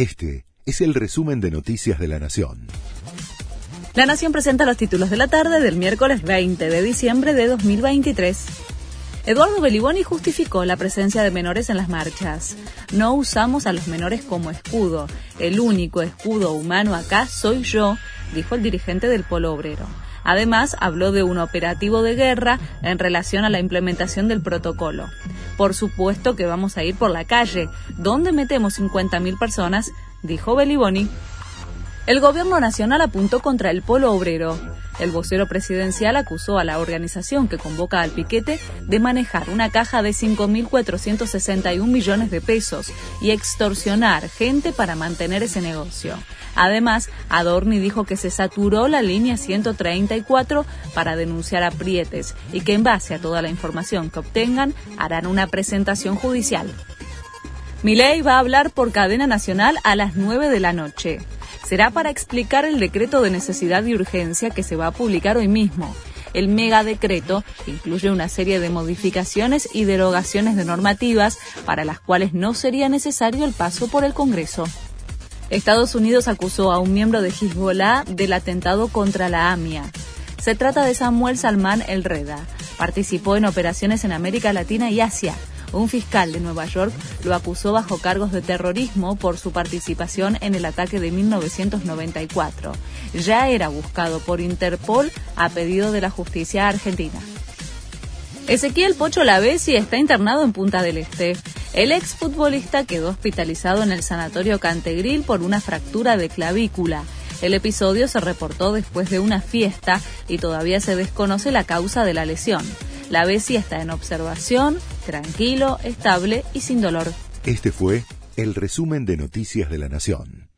Este es el resumen de Noticias de la Nación. La Nación presenta los títulos de la tarde del miércoles 20 de diciembre de 2023. Eduardo Beliboni justificó la presencia de menores en las marchas. No usamos a los menores como escudo. El único escudo humano acá soy yo, dijo el dirigente del Polo Obrero. Además, habló de un operativo de guerra en relación a la implementación del protocolo. Por supuesto que vamos a ir por la calle. ¿Dónde metemos 50.000 personas? dijo Beliboni. El gobierno nacional apuntó contra el polo obrero. El vocero presidencial acusó a la organización que convoca al piquete de manejar una caja de 5.461 millones de pesos y extorsionar gente para mantener ese negocio. Además, Adorni dijo que se saturó la línea 134 para denunciar a Prietes y que en base a toda la información que obtengan harán una presentación judicial. Milei va a hablar por cadena nacional a las 9 de la noche. Será para explicar el decreto de necesidad y urgencia que se va a publicar hoy mismo. El megadecreto incluye una serie de modificaciones y derogaciones de normativas para las cuales no sería necesario el paso por el Congreso. Estados Unidos acusó a un miembro de Hezbollah del atentado contra la AMIA. Se trata de Samuel Salman El Reda. Participó en operaciones en América Latina y Asia. Un fiscal de Nueva York lo acusó bajo cargos de terrorismo por su participación en el ataque de 1994. Ya era buscado por Interpol a pedido de la justicia argentina. Ezequiel Pocho Lavesi está internado en Punta del Este. El exfutbolista quedó hospitalizado en el sanatorio Cantegril por una fractura de clavícula. El episodio se reportó después de una fiesta y todavía se desconoce la causa de la lesión. La Bessi está en observación, tranquilo, estable y sin dolor. Este fue el resumen de Noticias de la Nación.